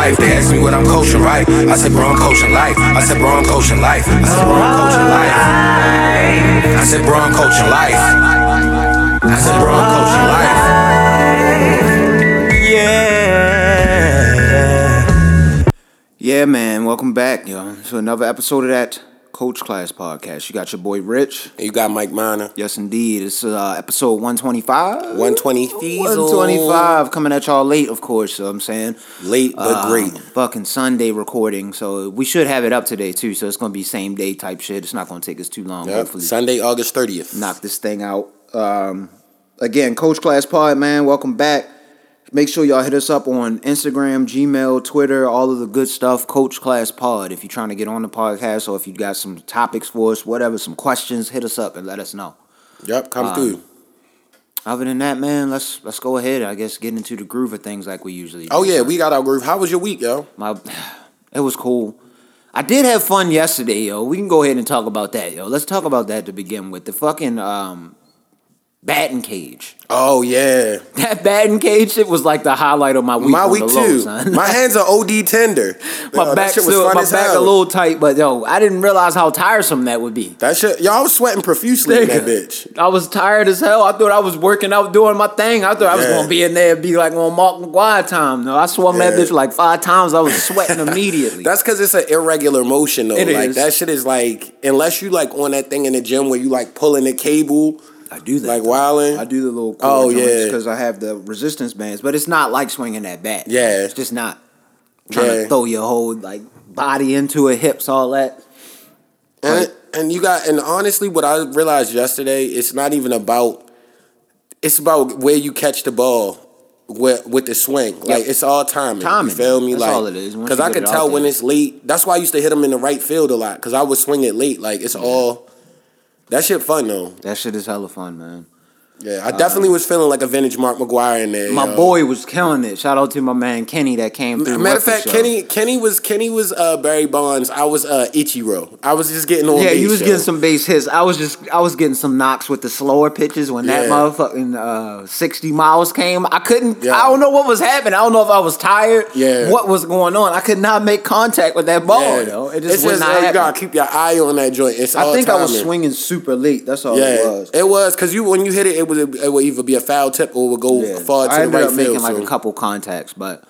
life. They asked me what I'm coaching, right? I said, bro, I'm coaching life. I said, bro, I'm coaching life. I said, bro, I'm coaching life. I said, bro, I'm coaching life. I said, bro, I'm coaching life. Yeah. Yeah, man. Welcome back, yo, to another episode of that Coach Class podcast. You got your boy Rich. And you got Mike Miner. Yes, indeed. It's uh, episode one hundred and twenty-five. One twenty. One twenty-five. Coming at y'all late, of course. So I'm saying. Late but Um, great. Fucking Sunday recording. So we should have it up today, too. So it's going to be same day type shit. It's not going to take us too long, Yep. hopefully. Sunday, August 30th. knock this thing out. Um, again, Coach Class Pod, man, welcome back. Make sure y'all hit us up on Instagram, Gmail, Twitter, all of the good stuff. Coach Class Pod. If you're trying to get on the podcast or if you got some topics for us, whatever, some questions, hit us up and let us know. Yep, come Um, through. Other than that, man, let's let's go ahead. I guess get into the groove of things like we usually. Oh, do. yeah, we got our groove. How was your week, yo? my it was cool. I did have fun yesterday, yo. We can go ahead and talk about that, yo. Let's talk about that to begin with. The fucking um, batting cage. Oh, yeah. That batting cage shit was like the highlight of my week. My week, the low. My hands are OD tender. my Yo, back still, my back a little tight, but yo, I didn't realize how tiresome that would be. That shit, y'all was sweating profusely in that bitch. I was tired as hell. I thought I was working out doing my thing. I thought I was gonna be in there and be like on Mark McGwire time. No, I swung that Yeah. bitch like five times. I was sweating immediately. That's because it's an irregular motion, though. It like, is. that shit is like, unless you like on that thing in the gym where you like pulling the cable, I do that. like wilding. I do the little Oh, yeah. because I have the resistance bands, but it's not like swinging that bat. Yeah. it's just not trying Yeah. to throw your whole like body into it, hips, all that. And, and you got and honestly, what I realized yesterday, it's not even about. It's about where you catch the ball with with the swing. Like it's all timing. Timing. You feel me? That's like all it is. Because I could tell when it's late. That's why I used to hit them in the right field a lot. Because I would swing it late. Like it's all. That shit fun though. That shit is hella fun, man. Yeah, I definitely was feeling like a vintage Mark McGwire in there. My yo. boy was killing it. Shout out to my man Kenny that came through. Matter of fact, Show. Kenny Kenny was Kenny was uh, Barry Bonds. I was uh, Ichiro. I was just getting on. Yeah, you was yo. getting some base hits. I was just, I was getting some knocks with the slower pitches when that motherfucking uh, sixty miles came. I couldn't. Yeah. I don't know what was happening. I don't know if I was tired. Yeah. What was going on? I could not make contact with that ball. Yeah. Though it just it's was just not uh, you gotta keep your eye on that joint. It's I think I was swinging super late. That's all Yeah, it was. it was because you when you hit it, it would it would either be a foul tip or it would go Yeah. far to I the ended right up making field. like so- a couple contacts, but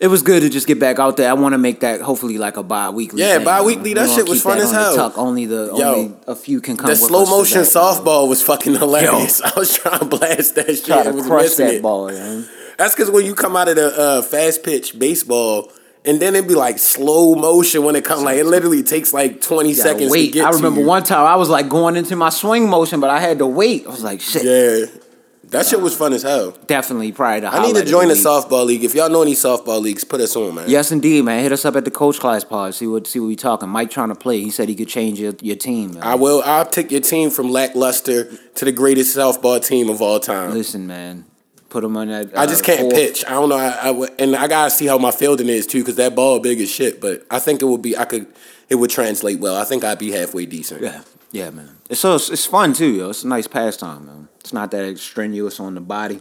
it was good to just get back out there. I want to make that hopefully like a bi-weekly. Yeah, thing, bi-weekly, you that shit was fun as hell. Tuck. Only the Yo, only a few can come. the slow motion that, softball was fucking hilarious. I was trying to blast that shit. Try to crush that it. ball, man. That's because when you come out of the uh, fast pitch baseball. And then it'd be like slow motion when it comes. Like it literally takes like twenty seconds wait. to get I to remember one time I was like going into my swing motion, but I had to wait. I was like, shit. Yeah, that shit was fun as hell. Definitely probably the I need to join the softball league. If y'all know any softball leagues, put us on, man. Yes, indeed, man. Hit us up at the coach class pod. See what see what we talking. Mike trying to play. He said he could change your, your team. Man. I will. I'll take your team from lackluster to the greatest softball team of all time. Listen, man. Put him on that. I just uh, can't four- pitch. I don't know. I, I and I gotta see how my fielding is too, because that ball big as shit. But I think it would be. I could. It would translate well. I think I'd be halfway decent. Yeah, yeah, man. It's so it's, it's fun too, yo. It's a nice pastime, man. It's not that strenuous on the body.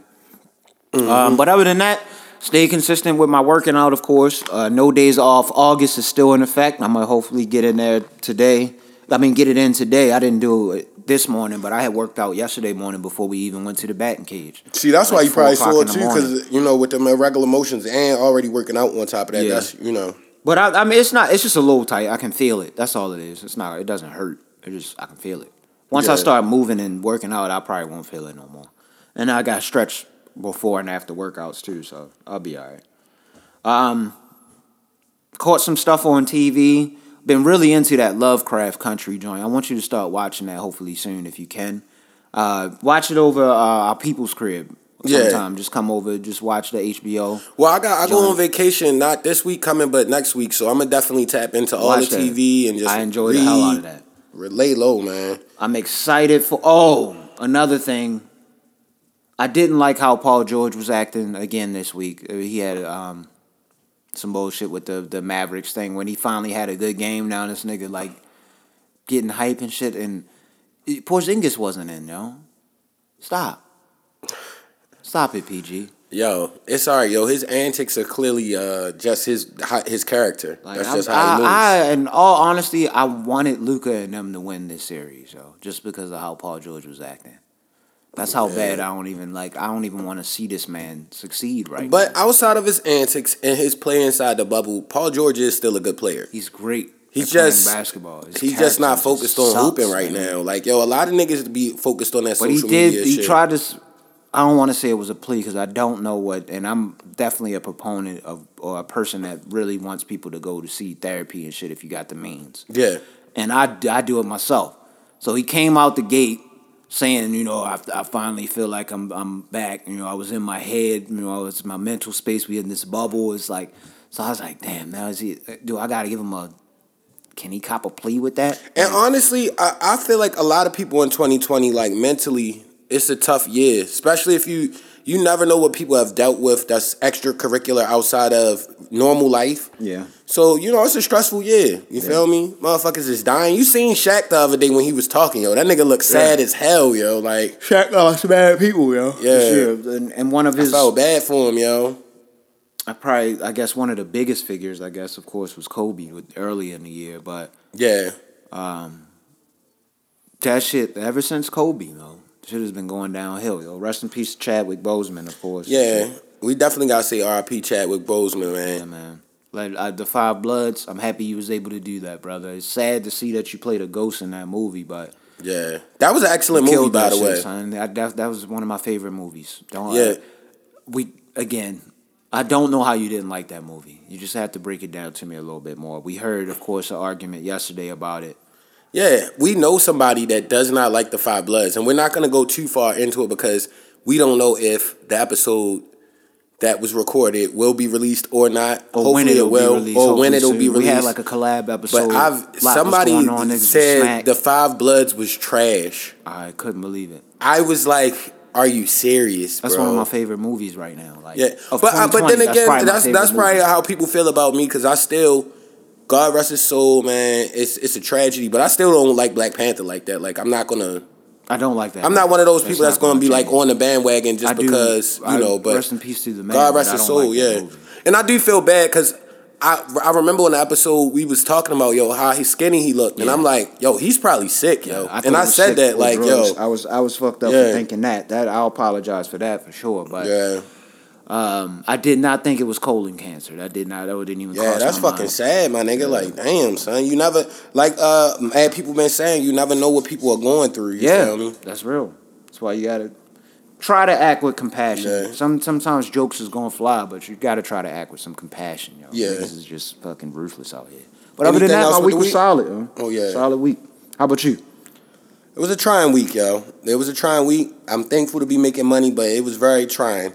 Mm-hmm. Um, but other than that, stay consistent with my working out, of course. Uh, no days off. August is still in effect. I'm gonna hopefully get in there today. I mean, get it in today. I didn't do it this morning, but I had worked out yesterday morning before we even went to the batting cage. See, that's why you probably saw it too, because you know with them irregular motions and already working out on top of that. Yeah. That's you know. But I, I mean, it's not. It's just a little tight. I can feel it. That's all it is. It's not. It doesn't hurt. It just I can feel it. Once I start moving and working out, I probably won't feel it no more. And I got stretched before and after workouts too, so I'll be all right. Um, caught some stuff on TV. Been really into that Lovecraft Country joint. I want you to start watching that hopefully soon if you can. Uh, watch it over uh, our people's crib Yeah. sometime. Just come over, just watch the HBO. Well, I got I go Joint. on vacation not this week coming, but next week. So I'm gonna definitely tap into all Watch the that. TV and just I enjoy the hell out of that. Lay low, man. I'm excited for. Oh, another thing. I didn't like how Paul George was acting again this week. He had um, some bullshit with the the Mavericks thing when he finally had a good game. Now this nigga like getting hype and shit, and Porzingis wasn't in, yo. Stop. Stop it, PG. Yo, it's alright, yo. His antics are clearly uh, just his his character. Like, That's I'm- just how he I, moves. I, in all honesty, I wanted Luka and them to win this series, yo, just because of how Paul George was acting. That's how bad I don't even like. I don't even want to see this man succeed right but now. outside of his antics and his play inside the bubble, Paul George is still a good player. He's great. He's just basketball. His He's just not focused on sucks, hooping right man. now. Like yo, a lot of niggas be focused on that But he did. media He shit. tried to. I don't want to say it was a plea because I don't know what, and I'm definitely a proponent of or a person that really wants people to go to see therapy and shit if you got the means. Yeah. and I, I do it myself. So he came out the gate saying, you know, I, I finally feel like I'm I'm back. You know, I was in my head. You know, I was my mental space. We in this bubble. It's like, so I was like, damn. Now is he? Do I got to give him a? Can he cop a plea with that? And honestly, I, I feel like a lot of people in 2020, like mentally, it's a tough year. Especially if you you never know what people have dealt with that's extracurricular outside of normal life. Yeah. So, you know, it's a stressful year. You feel me? Motherfuckers is dying. You seen Shaq the other day when he was talking, yo. That nigga looked sad as hell, yo. Like, Shaq lost bad people, yo. Yeah. And, and one of I his, felt bad for him, yo. I probably, I guess one of the biggest figures, I guess, of course, was Kobe with, early in the year. But Yeah. Um that shit, ever since Kobe, yo, shit has been going downhill, yo. Rest in peace, Chadwick Boseman, of course. Yeah. We definitely gotta say RP Chadwick Boseman, Yeah, man. man. Like uh, the Five Bloods, I'm happy you was able to do that, brother. It's sad to see that you played a ghost in that movie, but Yeah. That was an excellent movie, by the way. son. That, that that was one of my favorite movies. Don't Yeah. we again? I don't know how you didn't like that movie. You just have to break it down to me a little bit more. We heard, of course, an argument yesterday about it. Yeah, we know somebody that does not like the Five Bloods, and we're not gonna go too far into it because we don't know if the episode that was recorded will be released or not. Or Hopefully when it it'll be released. or when it'll soon. be released. We had like a collab episode. but I've somebody on, said the Five Bloods was trash. I couldn't believe it. I was like, "Are you serious?" That's bro? one of my favorite movies right now. Like, Yeah, but uh, but then again, probably my that's favorite that's probably how people feel about me because I still, God rest his soul, man. It's it's a tragedy, but I still don't like Black Panther like that. Like I'm not gonna. I don't like that. I'm not one of those people that's not gonna be like on the bandwagon just I do- because you I- know. But rest in peace to the man. God rest his soul, like yeah. And I do feel bad because I I remember on the episode we was talking about yo how he skinny he looked, and Yeah. I'm like yo he's probably sick yo, thought and I said that like drugs. yo I was I was fucked up Yeah. for thinking that. That I'll apologize for that for sure. But yeah um, I did not think it was colon cancer. That did not. That didn't even. yeah that's fucking mind. sad my nigga like damn son you never like uh mad people been saying you never know what people are going through you Yeah, me that's real. That's why you gotta try to act with compassion. Yeah. Some sometimes jokes is gonna fly, but you gotta try to act with some compassion, yo. Yeah. this is just fucking ruthless out here. But other Anything than that, my with week was week? solid. Yo. Oh, yeah. solid week. How about you? It was a trying week, yo. It was a trying week. I'm thankful to be making money, but it was very trying.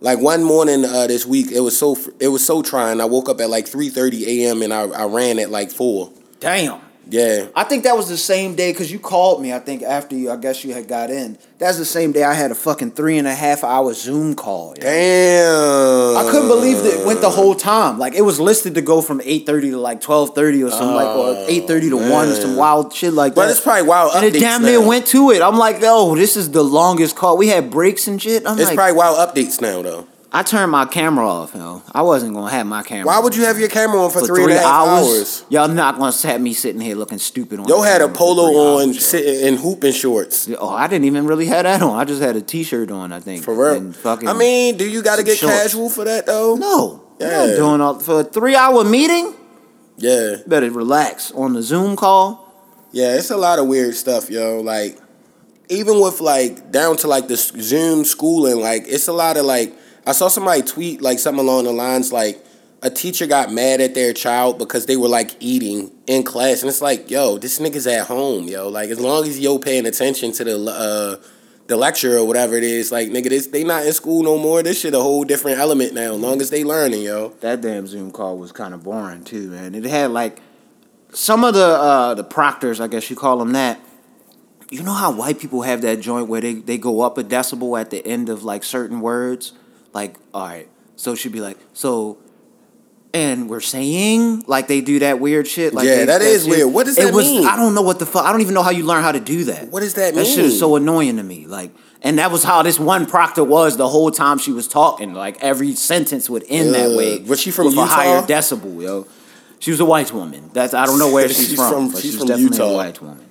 Like one morning uh, this week, it was so it was so trying. I woke up at like 3:30 a.m. and I, I ran at like four. Damn. Yeah, I think that was the same day because you called me. I think after you, I guess you had got in. That's the same day I had a fucking three and a half hour Zoom call. yo. damn. I couldn't believe that it went the whole time. Like it was listed to go from eight thirty to like twelve thirty or some like or oh, eight thirty to one or some wild shit like But that. it's probably wild and it damn near went to it. I'm like, yo, this is the longest call. We had breaks and shit. I'm It's like, probably wild updates now though. I turned my camera off. Yo, I wasn't gonna have my camera. Why would you have your camera on for, for three and a half hours? Y'all not gonna have me sitting here looking stupid on. Yo had a polo on, hours, sitting in hooping shorts. Oh, I didn't even really have that on. I just had a t-shirt on. I think For real. And fucking, I mean, do you got to get shorts. casual for that though? no, I'm Yeah. doing all for a three-hour meeting. Yeah. Better relax on the Zoom call. Yeah, it's a lot of weird stuff, yo. Like, even with like down to like the Zoom schooling, like it's a lot of like I saw somebody tweet like something along the lines like a teacher got mad at their child because they were like eating in class, and it's like, yo, this nigga's at home, yo. Like as long as yo paying attention to the uh the lecture or whatever it is, like nigga, this they not in school no more. This shit a whole different element now. As long as they learning, yo. That damn Zoom call was kind of boring too, man. It had like some of the uh, the proctors, I guess you call them that. You know how white people have that joint where they, they go up a decibel at the end of like certain words? Like, all right, so she'd be like, so and we're saying like they do that weird shit. Like Yeah, they- that is shit. weird. What does it that was, mean? I don't know what the fuck. I don't even know how you learn how to do that. What does that mean? That shit is so annoying to me. Like, and that was how this one proctor was the whole time she was talking. Like every sentence would end that Uh, way. was she from with a higher decibel, yo. She was a white woman. That's I don't know where she's, She's from, from- but she's she's, from definitely Utah. a white woman.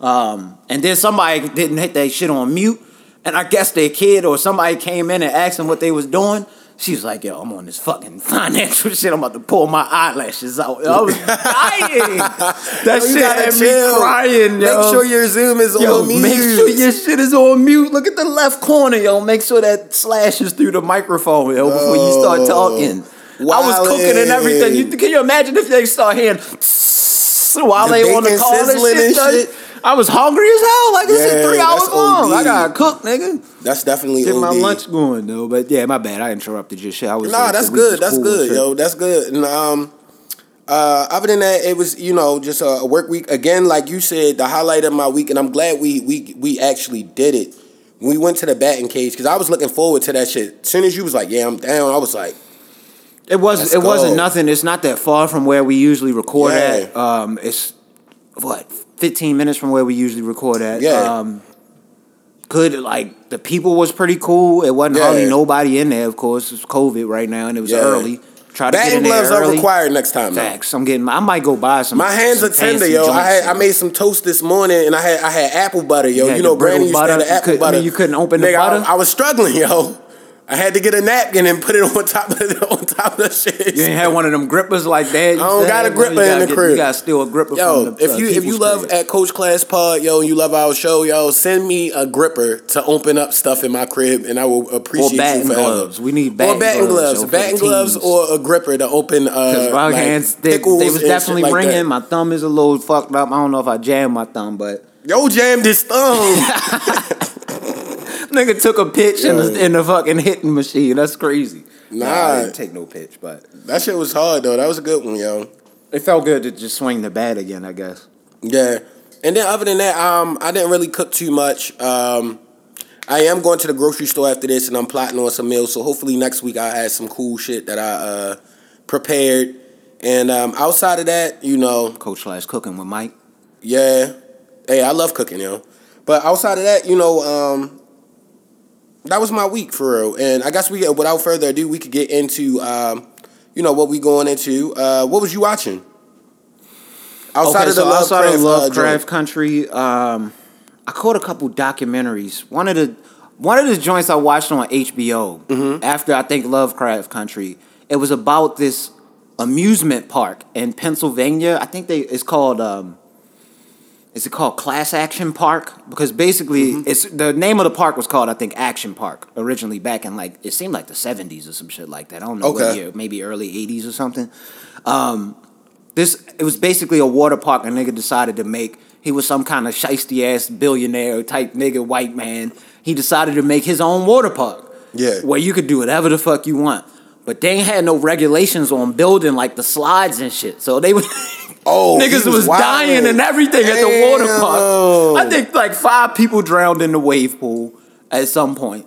Um, and then somebody didn't hit that shit on mute, and I guess their kid or somebody came in and asked them what they was doing. She was like, "Yo, I'm on this fucking financial shit. I'm about to pull my eyelashes out." I was dying. that Yo, shit had me crying. Make sure your Zoom is Yo, on mute. make sure your shit is on mute. Look at the left corner, yo. Make sure that slashes through the microphone, yo, before you start oh, talking. I was cooking and everything. You, can you imagine if they start hearing while The they on the call and shit, and shit? I was hungry as hell. Like this Yeah, is three hours long. OD. I gotta cook, nigga. That's definitely Get my lunch going though. But yeah, my bad. I interrupted your shit. I was Nah, the that's good. That's cool good, yo. That's good. And um, uh, other than that, it was you know just a, a work week again. Like you said, the highlight of my week, and I'm glad we we we actually did it. We went to the batting cage because I was looking forward to that shit. As soon as you was like, "Yeah, I'm down," I was like, It was. Let's It wasn't nothing. It's not that far from where we usually record Yeah. at. Um, it's what fifteen minutes from where we usually record at. Yeah. Um, good. Like the people was pretty cool. It wasn't Yeah. hardly nobody in there. Of course, it's COVID right now, and it was Yeah. early. Try to get "Batting gloves are required next time." though. Facts. I'm getting. I might go buy some. My hands some are tender, yo. I had I made some toast this morning, and I had I had apple butter, yo. You You know, the Granny used to have butter? You apple couldn't- I butter. mean, you couldn't open the Nigga, I- butter? I, was struggling, yo. I had to get a napkin and put it on top of the, on top of the shit. You ain't had one of them grippers like that. You I don't got a gripper in the get- crib. You got steal a gripper Yo, from the if uh, you if you love crib. at Coach Class Pod, yo, and you love our show, yo, send me a gripper to open up stuff in my crib, and I will appreciate Or batting you forever. gloves. We need or batting batting gloves, batting gloves, or a gripper to open. Because Uh, my like hands, they, they was definitely like ringing. that. My thumb is a little fucked up. I don't know if I jammed my thumb, but Yo, jammed his thumb. nigga took a pitch in, the, in the fucking hitting machine. That's crazy. Nah. I didn't take no pitch, but that shit was hard though. That was a good one, yo. it felt good to just swing the bat again. I guess. Yeah. And then other than that, um, I didn't really cook too much. Um, I am going to the grocery store after this, and I'm plotting on some meals. So hopefully next week I'll have some cool shit that I uh, prepared. And um, outside of that, you know, Coach slash cooking with Mike. yeah, hey, I love cooking, yo. But outside of that, you know, um, that was my week for real. And I guess we, without further ado, we could get into, um, you know, what we going into. Uh, what was you watching? Outside okay, of the so outside Lovecraft, of uh, Lovecraft joint. Country, um, I caught a couple documentaries. One of the one of the joints I watched on HBO Mm-hmm. after I think Lovecraft Country. It was about this amusement park in Pennsylvania. I think they it's called um, is it called Class Action Park? Because basically, Mm-hmm. it's the name of the park was called I think Action Park originally back in like it seemed like the seventies or some shit like that. I don't know what year, maybe early eighties or something. Um, this it was basically a water park a nigga decided to make. He was some kind of shisty ass billionaire type nigga, white man. He decided to make his own water park. Yeah. Where you could do whatever the fuck you want. But they ain't had no regulations on building like the slides and shit. So they would Oh, niggas was was, dying and everything at the water park. I think like five people drowned in the wave pool at some point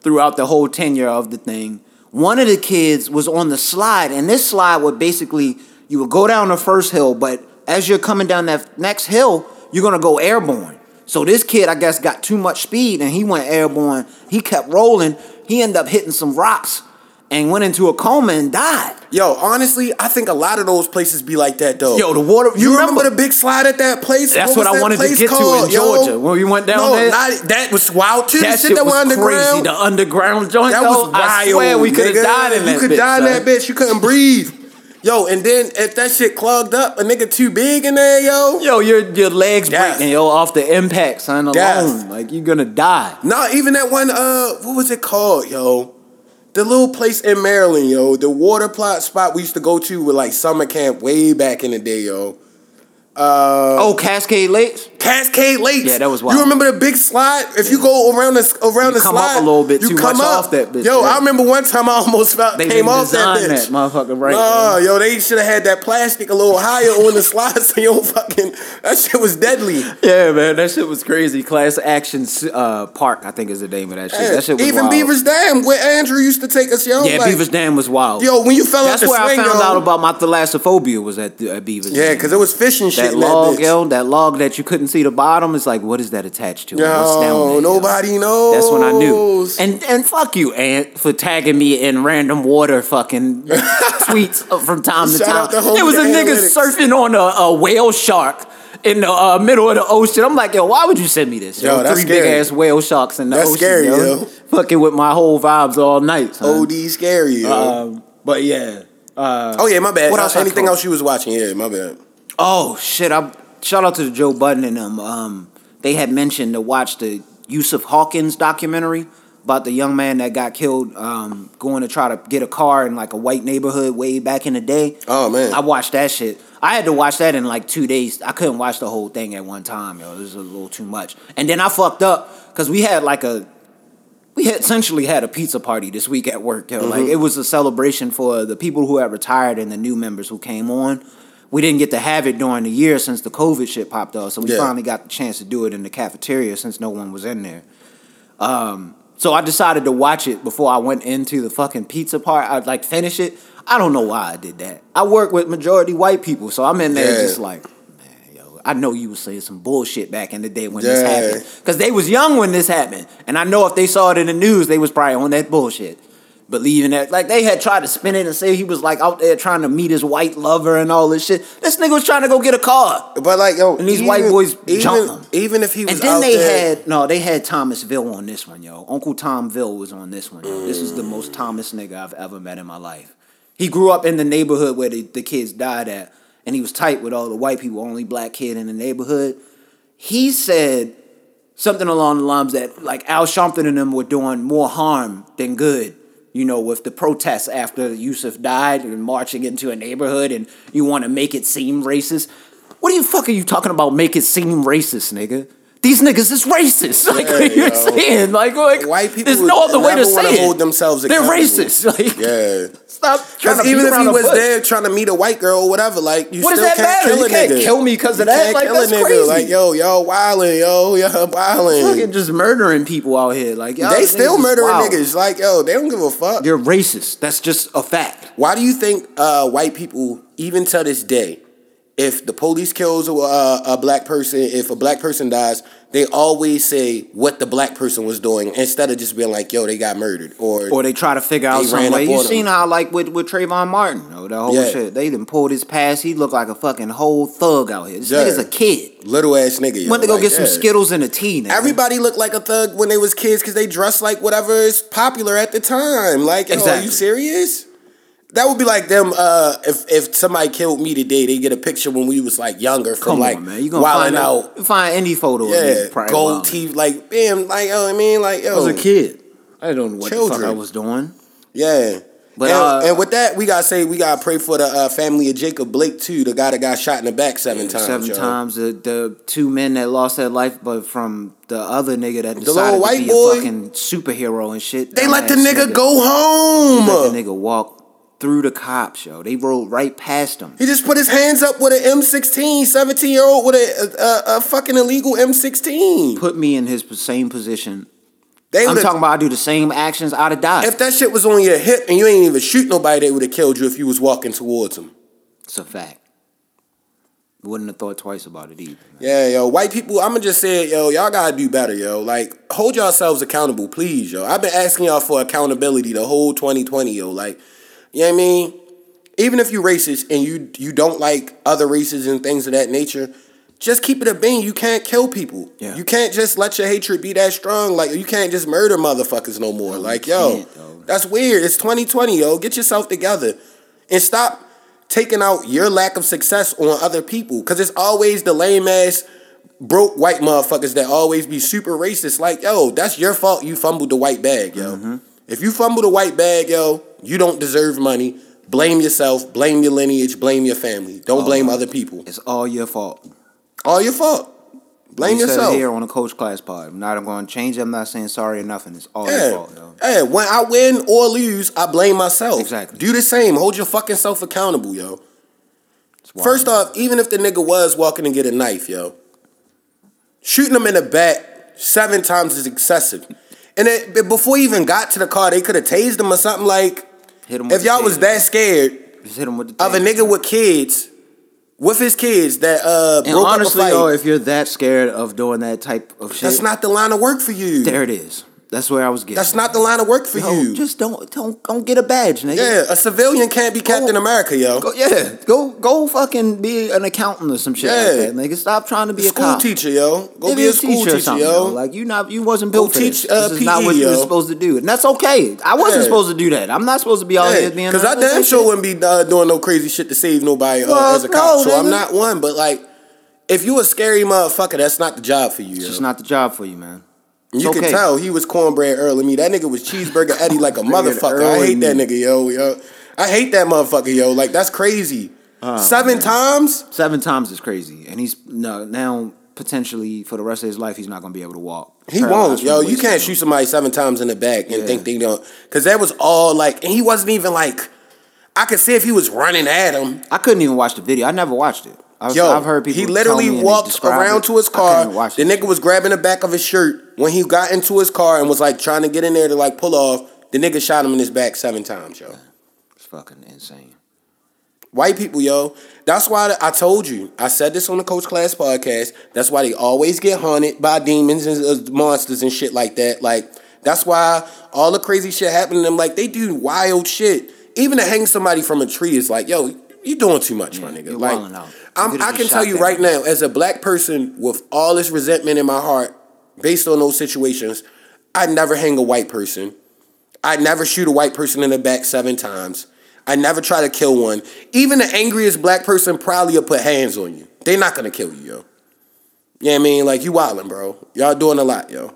throughout the whole tenure of the thing. One of the kids was on the slide, and this slide would basically you would go down the first hill, but as you're coming down that next hill, you're gonna go airborne. So this kid, I guess, got too much speed and he went airborne. He kept rolling. He ended up hitting some rocks and went into a coma and died. Yo, honestly, I think a lot of those places be like that though. Yo, the water- You, you remember, remember- the big slide at that place? That's what I that wanted to get to in called, yo? Georgia. When we went down no, there? Not, that was wild too. That the shit, shit that was went crazy. The underground joint. that though, was wild. I swear we could have died in that You could bitch, die in that bitch. You couldn't breathe. Yo, and then if that shit clogged up, a nigga too big in there, yo. Yo, your your legs Death. breaking, yo, off the impact, son, alone. Death. Like you're gonna die. Nah, even that one. Uh, what was it called, yo? The little place in Maryland, yo. The water plot spot we used to go to with like summer camp way back in the day, yo. Uh, Oh, Cascade Lakes. Cascade Lakes. Yeah, that was wild. You remember the big slide? If you go around the around You the come up slide, a little bit you too come much up. off that bitch, Yo, yeah. I remember one time I almost felt, They came off that bitch. that motherfucker right. Man. yo, they should have had that plastic a little higher on the slide so you don't fucking. That shit was deadly. Yeah, man, that shit was crazy. Class Action uh, Park, I think is the name of that shit. That shit was Even wild. Beaver's Dam, where Andrew used to take us, yo. Yeah, like, Beaver's Dam was wild. Yo, when you fell That's out the where swing, I found yo, out about my thalassophobia was at, at Beaver's Yeah, because it was fishing shit that in log, that bitch. yo, that log that you couldn't see the bottom is like, what is that attached to? What's down Yo, there, yo? nobody knows. That's when I knew. And and fuck you, Ant, for tagging me in random water fucking tweets from time to Shout time. There was a nigga surfing on a, a whale shark in the uh, middle of the ocean. I'm like, yo, why would you send me this? Yo, that's three big ass whale sharks in the That's ocean. scary, yo. yo. Fucking with my whole vibes all night. son. OD scary, yo. Um, but yeah. Uh, oh yeah, my bad. what Uh, else Anything else you was watching? Yeah, my bad. Oh shit! I shout out to the Joe Budden and them. Um, they had mentioned to watch the Yusuf Hawkins documentary about the young man that got killed um, going to try to get a car in like a white neighborhood way back in the day. Oh man. I watched that shit. I had to watch that in like two days. I couldn't watch the whole thing at one time, yo. It was a little too much. And then I fucked up because we had like a we had essentially had a pizza party this week at work, yo. Like it was a celebration for the people who had retired and the new members who came on. We didn't get to have it during the year since the COVID shit popped off, so we Yeah. finally got the chance to do it in the cafeteria since no one was in there. Um, so I decided to watch it before I went into the fucking pizza part. I'd like finish it. I don't know why I did that. I work with majority white people, so I'm in there Yeah. just like, man, yo, I know you was saying some bullshit back in the day when this happened, because they was young when this happened, and I know if they saw it in the news, they was probably on that bullshit. Believing that, like they had tried to spin it and say he was like out there trying to meet his white lover and all this shit. This nigga was trying to go get a car. But like yo, And these white boys even, jump 'em. Even if he was And then out they there, had no, they had Thomasville on this one, yo. Uncle Tomville was on this one. Yo. This is the most Thomas nigga I've ever met in my life. He grew up in the neighborhood where the, the kids died at, and he was tight with all the white people, only black kid in the neighborhood. He said something along the lines that like Al Sharpton and them were doing more harm than good. You know, with the protests after Yusuf died and marching into a neighborhood, and you want to make it seem racist. What the fuck are you talking about? Make it seem racist, nigga. These niggas is racist. Like what Yeah, you're yo. saying, like, like White people There's no other way to say it. hold themselves They're racist. Like, yeah. Stop trying Because to even if he was bush. there trying to meet a white girl or whatever, like you What still can't matter? kill You a can't nigga. kill me 'cause of You that? can't Like, kill that's crazy. Like yo, y'all wildin', yo, y'all wildin'. fucking just murdering people out here. Like They still murdering wild. niggas. Like yo, they don't give a fuck. You're racist. That's just a fact. Why do you think uh, white people, even to this day, if the police kills a, a black person, if a black person dies, they always say what the black person was doing instead of just being like, "Yo, they got murdered," or, Or they try to figure out some way. You seen how like with with Trayvon Martin, oh, the whole Yeah. shit. They done pulled his past. He looked like a fucking whole thug out here. This Yeah. nigga's a kid. little ass nigga. yo. Went to go Like, get some. Skittles and a tea. Nigga. Everybody looked like a thug when they was kids because they dressed like whatever is popular at the time. Like, yo, are you serious? That would be like them. Uh, if if somebody killed me today, they get a picture when we was like younger from Come like on, man. You gonna wilding find out. out? Find any photo. of Yeah, me gold teeth, like damn, like yo, I mean, like yo, I was a kid. I don't know what the Children. fuck I was doing. Yeah. But, and, uh, and with that, we gotta say we gotta pray for the uh, family of Jacob Blake too, the guy that got shot in the back seven times. Seven yo. times. The, the two men that lost their life, but from the other nigga that little decided white to be boy. a fucking superhero and shit. They let the Dumbass nigga, go home. Let the nigga walk through the cops, yo. They rolled right past him. He just put his hands up with an M16, 17 year old with a, a, a fucking illegal M16. Put me in his same position. They I'm talking about I do the same actions, I'd have died. if that shit was on your hip and you ain't even shoot nobody, they would have killed you if you was walking towards them. it's a fact. Wouldn't have thought twice about it either. Yeah, yo, white people, I'ma just say it, yo, y'all gotta do better, yo. Like, hold yourselves accountable, please, yo. I've been asking y'all for accountability the whole 2020, yo. Like, you know what I mean? Even if you're racist and you you don't like other races and things of that nature, just keep it a bean. You can't kill people. Yeah. You can't just let your hatred be that strong. Like, you can't just murder motherfuckers no more. like, yo, that's weird. It's 2020, yo. Get yourself together and stop taking out your lack of success on other people. Cause it's always the lame ass broke white motherfuckers that always be super racist. Like, yo, that's your fault you fumbled the white bag, yo. Mm-hmm. If you fumble the white bag, yo, you don't deserve money. Blame yourself, blame your lineage, blame your family. Don't oh, blame other people. It's all your fault. All your fault. Blame it yourself. here on the coach class pod. I'm not going to change it. I'm not saying sorry or nothing. It's all your Yeah. fault, yo. Hey, when I win or lose, I blame myself. Exactly. Do the same. Hold your fucking self accountable, yo. First off, even if the nigga was walking to get a knife, yo, shooting him in the back seven times is excessive. And it, before he even got to the car, they could have tased him or something like. Hit him If y'all was that scared Just hit him with the of a nigga with kids, with his kids that uh And broke honestly, up a fight, though, if you're that scared of doing that type of shit, that's not the line of work for you. there it is. That's where I was getting. That's not the line of work for Yo, you. Just don't don't don't get a badge, nigga. yeah, a civilian can't be Captain America, yo. Go, yeah, go go fucking be an accountant or some shit Yeah. like that, nigga. Stop trying to be a school cop. teacher, yo. Go Yeah, be a school teacher, teacher, yo. Like you not you wasn't built Go for teach, this. uh, this is not PE, what you were supposed to do, and that's okay. I wasn't Yeah. supposed to do that. I'm not supposed to be out here being Because I damn "This sure wouldn't be uh, doing no crazy shit to save nobody uh, Well, as a cop. no, so I'm not one, but like, if you a scary motherfucker, that's not the job for you. It's yo. just not the job for you, man. You It's can tell he was cornbread early me. That nigga was cheeseburger Eddie like a motherfucker. I hate that nigga, yo, yo. I hate that motherfucker, yo. Like that's crazy. Oh, Seven times. Seven times is crazy, and he's no now potentially for the rest of his life he's not gonna be able to walk. He Paralyzed won't, yo. You can't shoot somebody seven times in the back and Yeah. think they don't. Because that was all like, and he wasn't even like. I could see if he was running at him. I couldn't even watch the video. I never watched it. I was, Yo, I've heard people. he literally walked around it. to his car. The nigga was grabbing the back of his shirt. When he got into his car and was like trying to get in there to like pull off, the nigga shot him in his back seven times, yo. It's fucking insane. White people, yo. That's why I told you. I said this on the Coach Class podcast. That's why they always get haunted by demons and uh, monsters and shit like that. Like that's why all the crazy shit happening to them. Like they do wild shit. Even to hang somebody from a tree is like, yo, you doing too much, my nigga. you're Like I'm, I can tell you right now, as a black person with all this resentment in my heart, based on those situations, I'd never hang a white person. I'd never shoot a white person in the back seven times. I'd never try to kill one. Even the angriest black person probably will put hands on you. They're not gonna kill you, yo. You know what I mean? Like you wildin', bro. Y'all doing a lot, yo.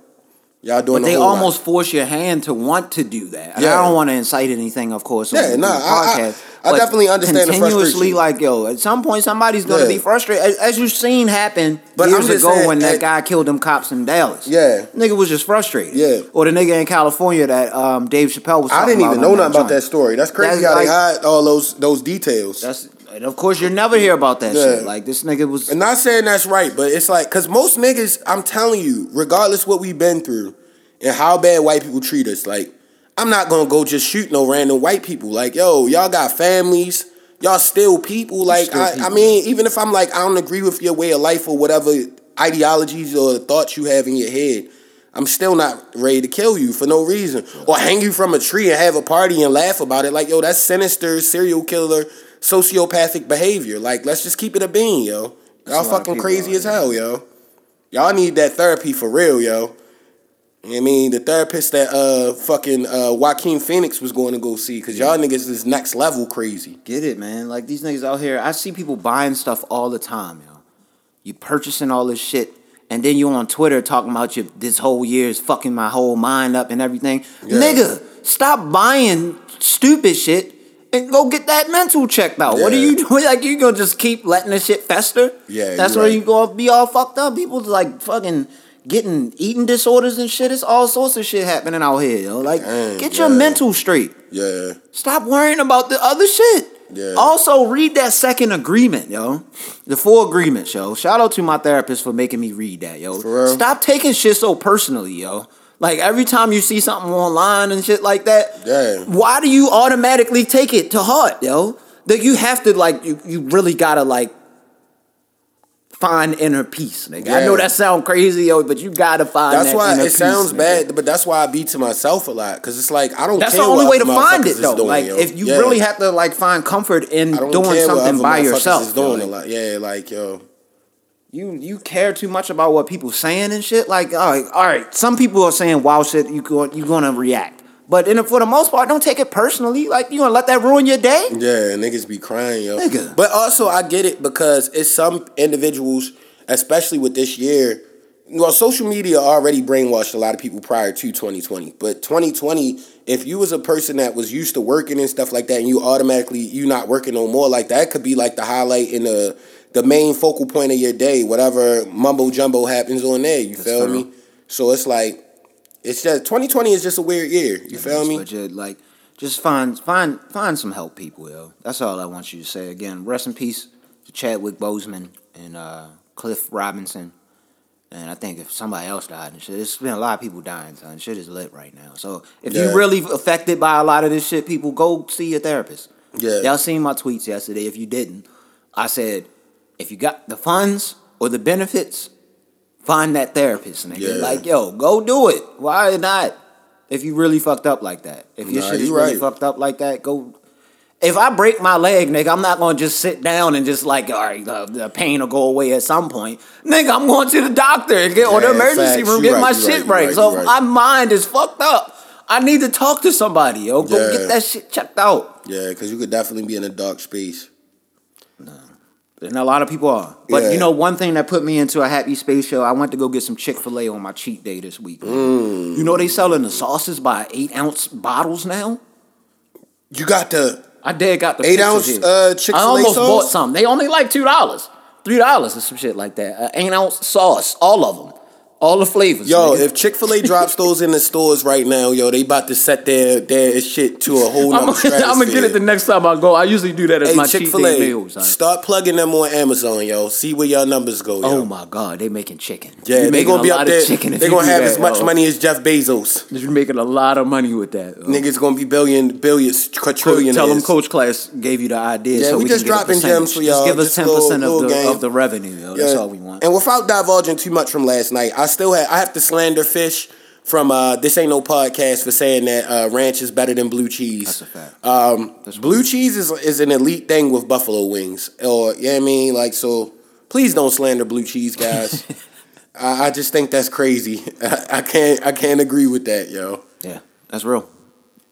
Y'all doing But they whole lot. almost force your hand to want to do that. And Yeah. I don't want to incite anything, of course. Yeah, nah, I- I- I definitely understand the Continuously, like yo, at some point somebody's gonna Yeah. be frustrated, as, as you've seen happen But years ago saying, when that eh, guy killed them cops in Dallas. Yeah. nigga was just frustrated. Yeah. or the nigga in California that um, Dave Chappelle was. I didn't even know nothing about that story. That's crazy That's how they hide all those those details. That's and of course you never hear about that Yeah. shit. Like this nigga was. And not saying that's right, but it's like because most niggas, I'm telling you, regardless what we've been through and how bad white people treat us, like I'm not gonna go just shoot no random white people. Like yo, y'all got families, y'all still people. Like still I, I mean, even if I'm like I don't agree with your way of life or whatever ideologies or thoughts you have in your head. I'm still not ready to kill you for no reason. Or hang you from a tree and have a party and laugh about it. Like, yo, that's sinister, serial killer, sociopathic behavior. Like, let's just keep it a bean, yo. Y'all fucking crazy as hell, yo. Y'all need that therapy for real, yo. You know I mean, the therapist that uh fucking uh Joaquin Phoenix was going to go see, cause y'all niggas is next level crazy. Get it, man. Like these niggas out here, I see people buying stuff all the time, yo. You purchasing all this shit, and then you on Twitter talking about your this whole year is fucking my whole mind up and everything. Yeah. Nigga, stop buying stupid shit and go get that mental checked out. What are you doing? Like you gonna just keep letting this shit fester? Yeah, That's where right. you gonna be all fucked up. People like fucking getting eating disorders and shit. It's all sorts of shit happening out here, yo. Like Dang, get your yeah. mental straight. Yeah. Stop worrying about the other shit. Yeah. Also, read that second agreement, yo. The full agreement, yo. Shout out to my therapist for making me read that, yo. For real? Stop taking shit so personally, yo. Like every time you see something online and shit like that, Yeah. why do you automatically take it to heart, yo? That you have to like you, you really gotta like find inner peace, nigga. I know that sound crazy, yo, but you gotta find That's that why it peace, sounds nigga. bad, but that's why I beat to myself a lot. Cause it's like I don't That's the only way to find it though. doing, like yo. if you Yeah. really have to like find comfort in doing something by yourself. Is doing yo. a lot. Yeah, like yo. You you care too much about what people saying and shit. Like, all right, all right. Some people are saying wild shit. You go, you gonna react, but in, for the most part, don't take it personally. Like, you gonna let that ruin your day? Yeah, niggas be crying, yo. Nigga. But also, I get it because it's some individuals, especially with this year. Well, social media already brainwashed a lot of people prior to 2020. But 2020, if you was a person that was used to working and stuff like that, and you automatically you not working no more, like that could be like the highlight in the the main focal point of your day. Whatever mumbo jumbo happens on there, you feel true. me? So it's like, it's just 2020 is just a weird year. You feel me? But ju- like, just find find find some help, people, yo. That's all I want you to say. Again, rest in peace to Chadwick Boseman and uh, Cliff Robinson. And I think if somebody else died and shit, it's been a lot of people dying, son. Shit is lit right now. So if Yeah. you really affected by a lot of this shit, people go see your therapist. Yeah. Y'all seen my tweets yesterday. If you didn't, I said, if you got the funds or the benefits, find that therapist. And they Yeah. like, yo, go do it. Why not? If you really fucked up like that. If your Nah, shit is you really right. fucked up like that, go. If I break my leg, nigga, I'm not gonna just sit down and just like, all right, the, the pain will go away at some point. Nigga, I'm going to the doctor and get or the emergency facts. room, get right, my shit right, right. So my mind is fucked up, I need to talk to somebody, yo. Go Yeah. get that shit checked out. Yeah, because you could definitely be in a dark space. And a lot of people are. But Yeah. you know, one thing that put me into a happy space show, I went to go get some Chick fil A on my cheat day this week. Mm. You know, they selling the sauces by eight ounce bottles now? You got the I did got the Eight ounce, uh, Chick-fil-A I almost sauce? bought some. They only like two dollars, three dollars or some shit like that. Uh, eight ounce sauce, all of them, all the flavors. Yo, nigga. if Chick Fil A drops those in the stores right now, yo, they about to set their their shit to a whole I'm, I'm gonna get it the next time I go. I usually do that as Hey, my Chick cheat Fil day A, meal. start plugging them on Amazon, yo. See where your numbers go, yo. Oh my god, they making chicken. yeah, they making gonna a be lot up of there. Chicken They gonna have that, as much yo. money as Jeff Bezos. You're making a lot of money with that. yo. Niggas gonna be billion, billions, quadrillion. Tell them Coach Class gave you the idea. Yeah, so we just can get a dropping gems for y'all. Just give us ten percent of the of the revenue. That's all we want. And without divulging too much from last night, I still have I have to slander fish from uh, this ain't no podcast for saying that uh, ranch is better than blue cheese. That's a fact. Um, blue cheese is is an elite thing with buffalo wings, or you know what I mean, like so. Please don't slander blue cheese, guys. I, I just think that's crazy. I, I can't I can't agree with that, yo. yeah, that's real.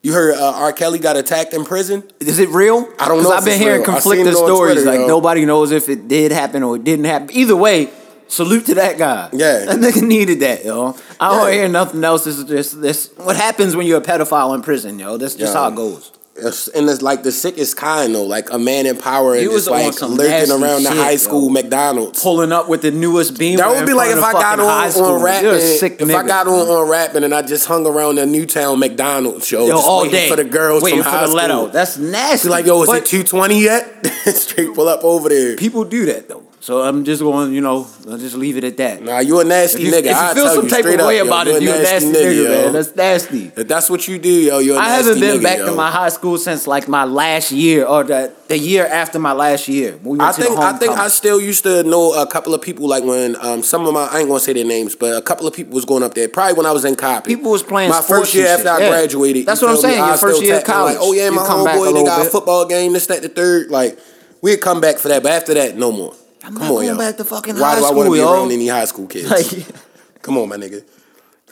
You heard uh, R. Kelly got attacked in prison? Is it real? I don't know I've been it's hearing real. Conflicting seen it on stories. Twitter, like yo. nobody knows if it did happen or it didn't happen. Either way, salute to that guy. Yeah. that nigga needed that, yo. I don't Yeah. hear nothing else. This is just this. What happens when you're a pedophile in prison, yo? That's just Yeah. how it goes. It's- and it's like the sickest kind though, like a man in power and just like lurking around the shit, high yo. school McDonald's. Pulling up with the newest beam. That would be like if I got on, on rapping. You're a sick if I got on on rapping and I just hung around the Newtown McDonald's show, Yo, just all waiting day for the girls waiting from for high the let school. out. That's nasty. Be like, yo, is But it two twenty yet? Straight pull up over there. People do that though. So I'm just going, you know, I'll just leave it at that. Nah, you a nasty If you, nigga. if you I'll feel some you type of way up, about you it, you a nasty nigga, yo. man. That's nasty. If that's what you do, yo, you're a I nasty I haven't been nigga, back yo. to my high school since like my last year or the the year after my last year. We I think I think I still used to know a couple of people like when um some of my I ain't gonna say their names, but a couple of people was going up there. Probably when I was in copy. People was playing my first year after shit, I yeah. graduated. That's what I'm saying, I your first year of tapping, Like, college. oh yeah, my come back a homeboy, they got a football game. This, that, the third. Like we'd come back for that, but after that, no more. I'm come not on, going yo. back to fucking Why high do I want to school, be yo. around any high school kids? Like, come on, my nigga.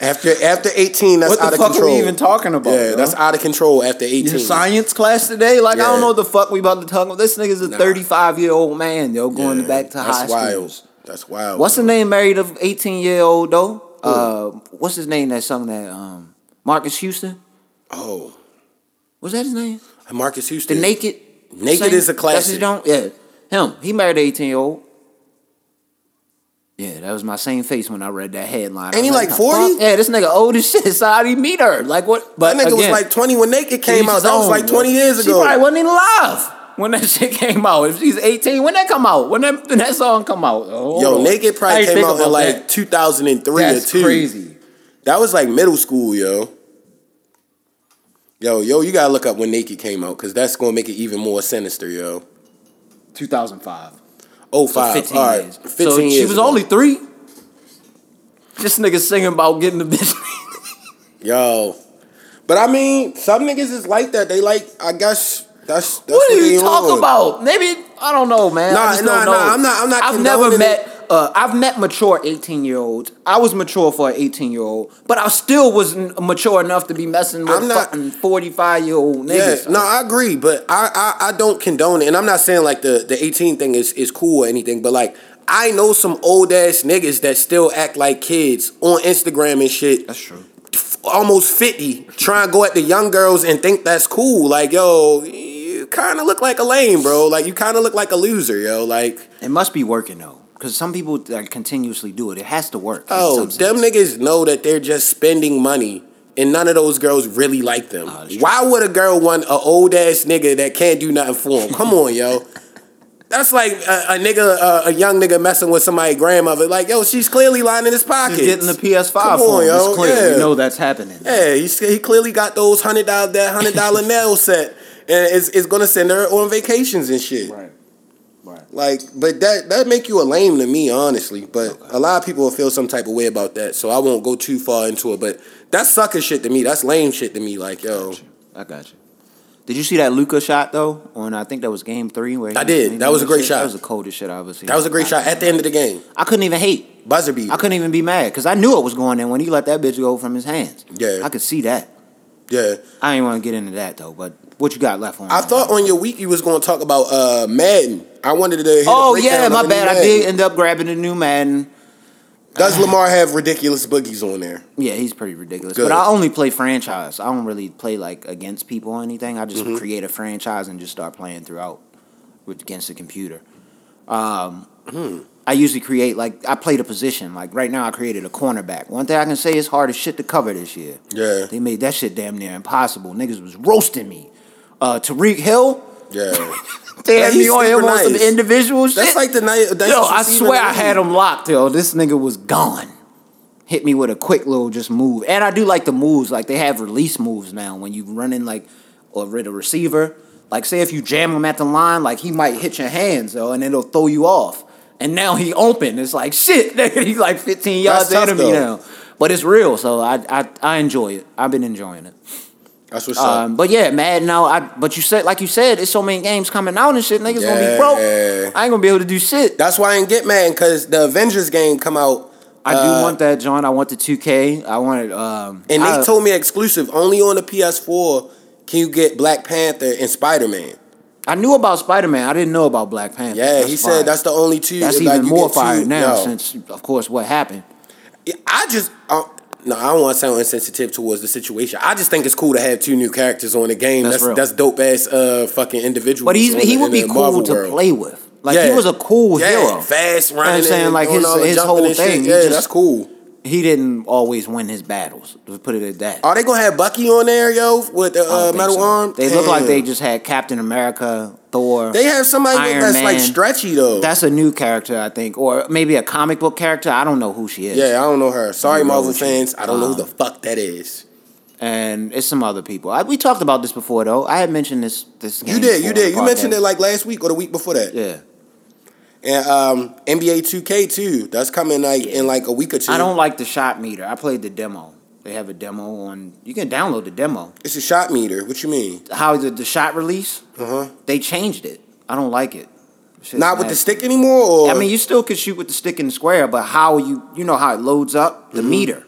After after eighteen, that's what out the of fuck control. are we even talking about? Yeah, yo? that's out of control after Your eighteen. science class today? Like I Yeah. don't know what the fuck we about to talk about. This nigga's a Nah. 35 year old man, yo, going Yeah, back to that's high wild. school. That's wild. That's wild. What's the name married of 18 year old though? Uh, what's his name that sung that? Um, Marques Houston. Oh, Was that his name? Marques Houston. The Houston. Naked. Naked is a That's his classic. joint? Yeah, him. He married an 18 year old. Yeah, that was my same face when I read that headline. I Ain't he like 40? fuck? Yeah, this nigga old as shit. So how did he meet her? Like what? But That nigga was like twenty when Naked came out. his That was like twenty years ago. She ago. probably wasn't even alive when that shit came out. If she's 18, when that come out? When that, when that song come out? Oh, Yo. Naked I probably came out in like 2003 or two. crazy. That was like middle school, yo. Yo, yo, you gotta look up when Naked came out because that's gonna make it even more sinister, yo. 2005. Oh So five, 15 all right, years. fifteen so years. she was ago. only three. This nigga singing about getting the bitch. yo. But I mean, some niggas is like that. They like, I guess that's. that's what are you talking about? Maybe I don't know, man. Nah, I just nah, don't know. nah, I'm not- I'm not I've never met. Uh, I've met mature 18 year olds. I was mature for an 18 year old, but I still wasn't mature enough to be messing with I'm not- fucking 45 year old Yeah, niggas. no, I agree, but I, I I don't condone it, and I'm not saying like the the 18 thing is is cool or anything, but like I know some old ass niggas that still act like kids on Instagram and shit. That's true. f- Almost 50, try and go at the young girls and think that's cool. Like, yo, you kind of look like a lame, bro. Like, you kind of look like a loser, yo. Like, It must be working though, because some people like, continuously do it. It has to work. Oh, them niggas know that they're just spending money, and none of those girls really like them. Oh. Why would a girl want a old ass nigga that can't do nothing for him? Come on, yo. That's like a, a nigga, a, a young nigga messing with somebody's grandmother. Like, yo, she's clearly lining his pockets. He's getting the PS5 Come for on, him. yo. It's clear. Yeah. We know that's happening. Yeah, he, he clearly got those hundred dollar that hundred dollar nail set, and it's, it's gonna send her on vacations and shit. Right. Like, but that that make you a lame to me, honestly. But a lot of people will feel some type of way about that, so I won't go too far into it. But that's sucker shit to me. That's lame shit to me. Like, yo, I got you. Did you see that Luka shot though? On I think that was game three. Where he- I did. That was a great shit? shot. That was the coldest shit I've ever seen. that was a great shot at the end of the game. I couldn't even hate. Buzzer beat. I couldn't even be mad because I knew it was going in when he let that bitch go from his hands. Yeah. I could see that. Yeah, I didn't want to get into that though. But what you got left on? I thought on your week you was going to talk about uh Madden. I wanted to. Hear Oh yeah, my bad. I did end up grabbing the new Madden. Does Lamar have ridiculous boogies on there? Yeah, he's pretty ridiculous. Good. But I only play franchise. I don't really play like against people or anything. I just Mm-hmm. create a franchise and just start playing throughout with against the computer. Um, Hmm. I usually create like I played a position. Like right now, I created a cornerback. One thing I can say is hard as shit to cover this year. Yeah. They made that shit damn near impossible. Niggas was roasting me. Uh, Tyreek Hill, Yeah. had me on him super on some individual shit. That's like the night. that's Yo, I swear I had him locked, yo. This nigga was gone. Hit me with a quick little just move. And I do like the moves. Like they have release moves now when you run in like or with a receiver. Like say if you jam him at the line, like he might hit your hands though, and it'll throw you off. And now he open. It's like shit. He's like 15 yards ahead of me now. But it's real, so I, I I enjoy it. I've been enjoying it. That's what's up. Um, but yeah, mad now. I but you said like you said, it's so many games coming out and shit. Niggas gonna be broke. I ain't gonna be able to do shit. That's why I ain't get mad because the Avengers game come out. I do uh, want that, John. I want the 2K. I wanted. Um, And they I- told me exclusive only on the PS4 can you get Black Panther and Spider Man. I knew about Spider Man. I didn't know about Black Panther. Yeah, That's he fire. said that's the only two. that's like, even you more get two- fire now yo. since, of course, what happened. I just uh, no, I don't want to sound insensitive towards the situation. I just think it's cool to have two new characters on the game. That's That's that's, dope ass uh fucking individual. But he's he the- would be cool Marvel to world. play with. Like he was a cool yeah, hero. fast You know what running. I'm saying like his his whole thing. Yeah, just- that's cool. He didn't always win his battles. Let's put it at that. Are they gonna have Bucky on there, yo, with the uh, metal so. arm? They look like they just had Captain America, Thor. They have somebody Iron that's like stretchy though. That's a new character, I think, or maybe a comic book character. I don't know who she is. yeah, I don't know her. Sorry, Marvel fans. I don't know who Um, the fuck that is. and it's some other people. I, we talked about this before, though. I had mentioned this. This You did, you did. You mentioned it like last week or the week before that. Yeah, And um, NBA 2K too. That's coming like in like a week or two. I don't like the shot meter. I played the demo. They have a demo on. You can download the demo. It's a shot meter. What you mean? How the the shot release? Uh huh. They changed it. I don't like it. Shit's Not with the stick anymore. Or I mean, you still could shoot with the stick in the square, but how you you know how it loads up the Mm-hmm. meter?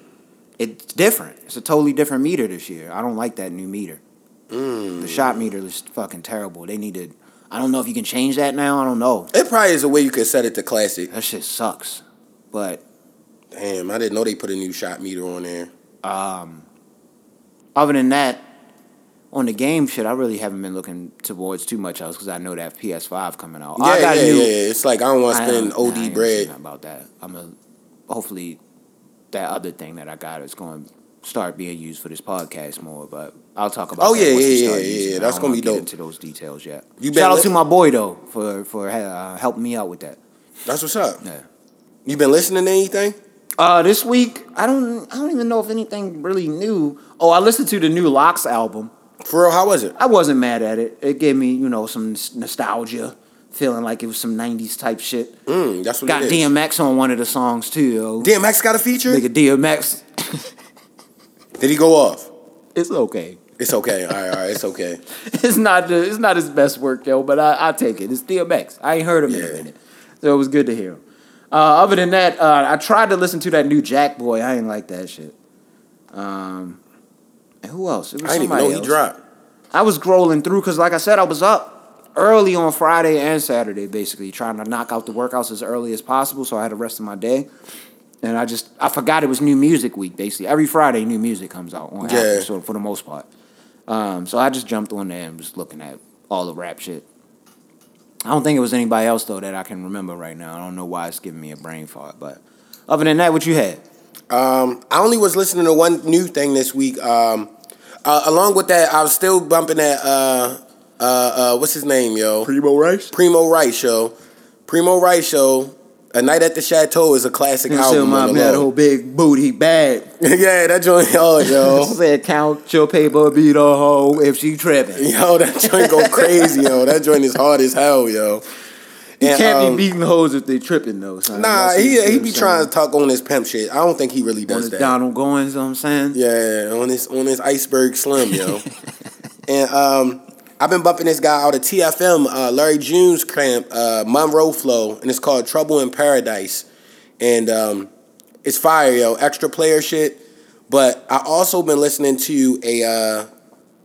It's different. It's a totally different meter this year. I don't like that new meter. Mm. The shot meter is fucking terrible. They need to. I don't know if you can change that now. I don't know. it probably is a way you could set it to classic. That shit sucks. But Damn, I didn't know they put a new shot meter on there. um, other than that, on the game shit, I really haven't been looking towards too much else because I know that PS5 coming out. Yeah, I got yeah, new, yeah. It's like I don't want to spend nah, OD say bread. about that. I'm a hopefully that other thing that I got is going to start being used for this podcast more. But I'll talk about. Oh, yeah, yeah, yeah, yeah. it. That's gonna be get dope. Into those details yet. You Shout out to my boy though for for uh, helping me out with that. That's what's up. Yeah. You been listening to anything? Uh, this week I don't I don't even know if anything really new. Oh, I listened to the new LOX album. For real, how was it? I wasn't mad at it. It gave me you know some nostalgia, feeling like it was some '90s type shit. Mm, that's what Got it is. DMX on one of the songs too, yo. DMX got a feature? Nigga DMX. Did he go off? It's okay. It's okay. all right, all right. It's okay. It's not the, it's not his best work, yo, but I I take it. It's DMX. I ain't heard him in Yeah. a minute, so it was good to hear him. Uh, other than that, uh, I tried to listen to that new Jackboy. I ain't like that shit. Um, and who else? It was I didn't even know he dropped. I was scrolling through because, like I said, I was up early on Friday and Saturday, basically trying to knock out the workouts as early as possible, so I had the rest of my day. And I just I forgot it was New Music Week. Basically, every Friday new music comes out on Yeah. Apple, so for the most part. Um, so I just jumped on there and was looking at all the rap shit. I don't think it was anybody else though that I can remember right now. I don't know why it's giving me a brain fart, but other than that, what you had? Um, I only was listening to one new thing this week. Um, uh, along with that, I was still bumping that. Uh, uh, uh, what's his name, yo? Primo Rice. Primo Rice show. Primo Rice show. A Night at the Chateau is a classic You album. on low. whole big booty bad. yeah, that joint, oh, yo. Said count your paper, beat a hoe if she tripping. Yo, that joint go crazy, yo. That joint is hard as hell, yo. You And, can't um, be beating the hoes if they tripping though. Son. Nah, he he be saying. trying to talk on his pimp shit. I don't think he really does his that. Donald Goines. You know what I'm saying. Yeah, on his on his iceberg slim, yo. and um, I've been bumping this guy out of TFM, uh, Larry June's cramp, uh, Monroe Flow, and it's called Trouble in Paradise. And um, it's fire, yo, extra player shit. But I also been listening to a uh,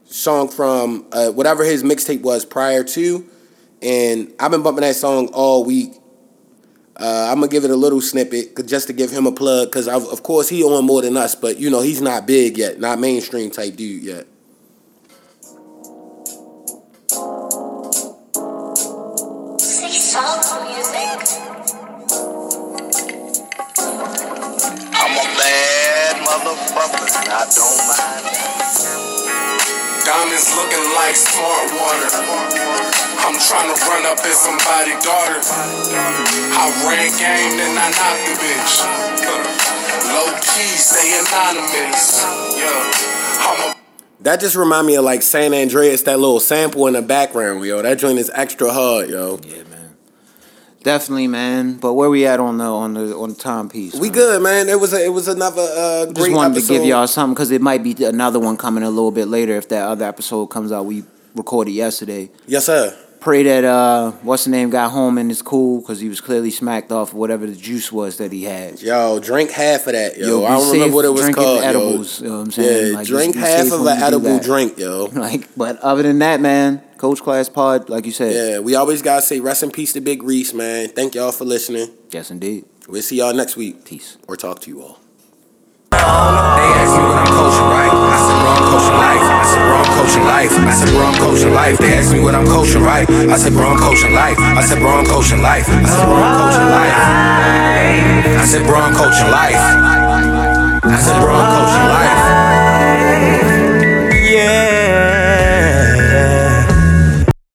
song from uh, whatever his mixtape was prior to, and I've been bumping that song all week. Uh, I'm gonna give it a little snippet just to give him a plug, because of course he on more than us, but you know he's not big yet, not mainstream type dude yet. Motherfucker, and I don't mind that. Diamonds looking like smart water. I'm trying to run up in somebody's daughter. I ran game, then I knocked the bitch. Low key, stay anonymous. Yeah, I'm a That just remind me of like San Andreas, that little sample in the background, yo. That joint is extra hard, yo. Yeah, man. Definitely, man. But where we at on the on the on the timepiece? We man? good, man. It was a, it was another uh, great Just wanted episode. to give y'all something because it might be another one coming a little bit later if that other episode comes out. We recorded yesterday. Yes, sir. Pray that uh, what's the name got home and is cool because he was clearly smacked off whatever the juice was that he had. Yo, drink half of that, yo. Yo, I don't safe remember what it was called. edibles, yo. you know what I'm saying? Yeah, Like, drink half of an do edible drink, yo. Like, but other than that, man, Coach Class Pod, like you said, Yeah, we always gotta say rest in peace to Big Reese, man. Thank y'all for listening. yes, indeed. We'll see y'all next week Peace. or talk to you all. They ask me what I'm coaching, right? I said, bro, I'm coaching life. I said, bro, I'm coaching life. I said, bro, I'm coaching life. They ask me what I'm coaching, right? I said, bro, I'm coaching life. I said, bro, I'm coaching life. I said, bro, I'm coaching life. I said, bro, I'm coaching life. I said, bro, I'm coaching life.